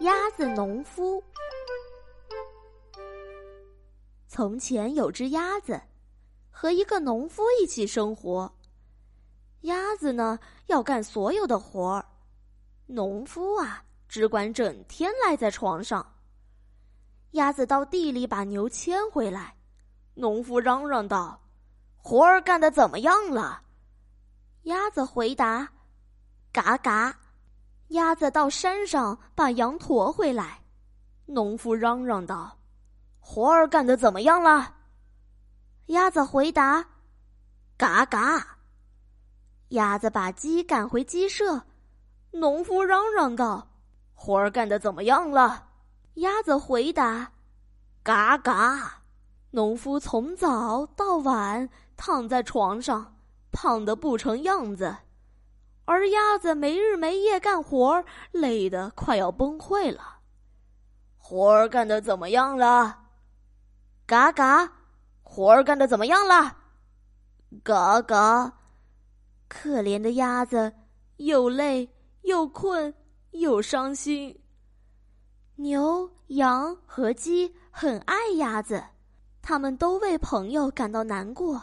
鸭子农夫。从前有只鸭子，和一个农夫一起生活。鸭子呢，要干所有的活儿，农夫啊，只管整天赖在床上。鸭子到地里把牛牵回来，农夫嚷嚷道：“活儿干的怎么样了？”鸭子回答：“嘎嘎。”鸭子到山上把羊驮回来，农夫嚷嚷道：“活儿干的怎么样了？”鸭子回答：“嘎嘎。”鸭子把鸡赶回鸡舍，农夫嚷嚷道：“活儿干的怎么样了？”鸭子回答：“嘎嘎。”农夫从早到晚躺在床上，胖得不成样子。而鸭子没日没夜干活，累得快要崩溃了。活儿干的怎么样了？嘎嘎，活儿干的怎么样了？嘎嘎，可怜的鸭子又累又困又伤心。牛、羊和鸡很爱鸭子，他们都为朋友感到难过，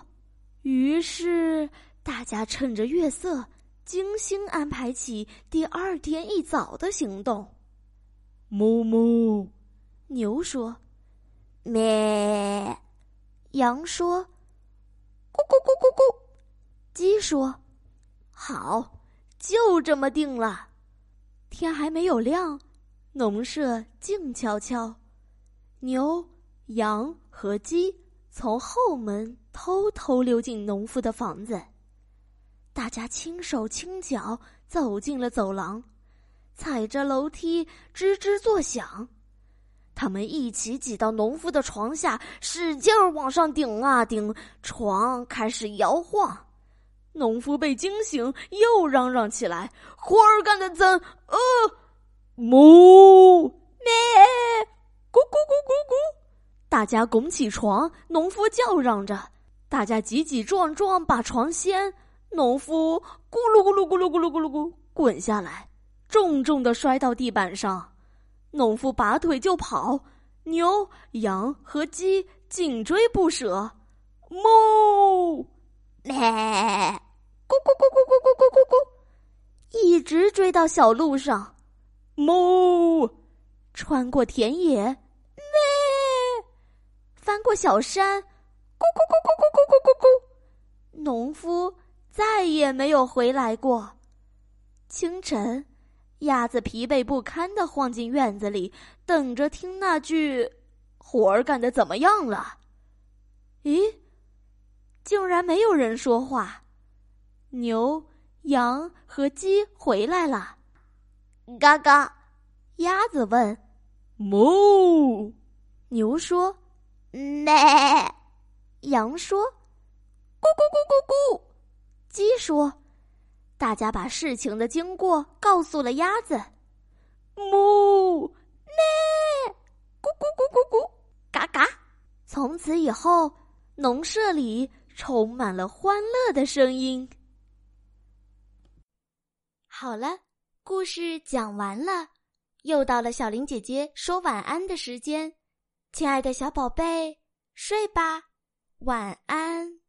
于是大家趁着月色。精心安排起第二天一早的行动。哞哞，牛说：“咩。”羊说：“咕咕咕咕咕。”鸡说：“好，就这么定了。”天还没有亮，农舍静悄悄。牛、羊和鸡从后门偷偷溜进农夫的房子。大家轻手轻脚走进了走廊，踩着楼梯吱吱作响。他们一起挤到农夫的床下，使劲儿往上顶啊顶，床开始摇晃。农夫被惊醒，又嚷嚷起来：“活儿干的真？呃，哞咩，咕咕咕咕咕！”大家拱起床，农夫叫嚷着。大家挤挤撞撞，把床掀。农夫咕噜咕噜咕噜咕噜咕噜咕滚下来，重重的摔到地板上。农夫拔腿就跑，牛、羊和鸡紧追不舍。哞，咩，咕咕咕咕咕咕咕咕咕，一直追到小路上。哞，穿过田野，咩，翻过小山，咕咕咕咕咕咕咕咕咕，农夫。再也没有回来过。清晨，鸭子疲惫不堪的晃进院子里，等着听那句：“活儿干的怎么样了？”咦，竟然没有人说话。牛、羊和鸡回来了。嘎嘎，鸭子问：“哞。”牛说：“咩。”羊说：“咕咕咕咕咕。”鸡说：“大家把事情的经过告诉了鸭子。”哞，咩，咕咕咕咕咕，嘎嘎。从此以后，农舍里充满了欢乐的声音。好了，故事讲完了，又到了小林姐姐说晚安的时间。亲爱的小宝贝，睡吧，晚安。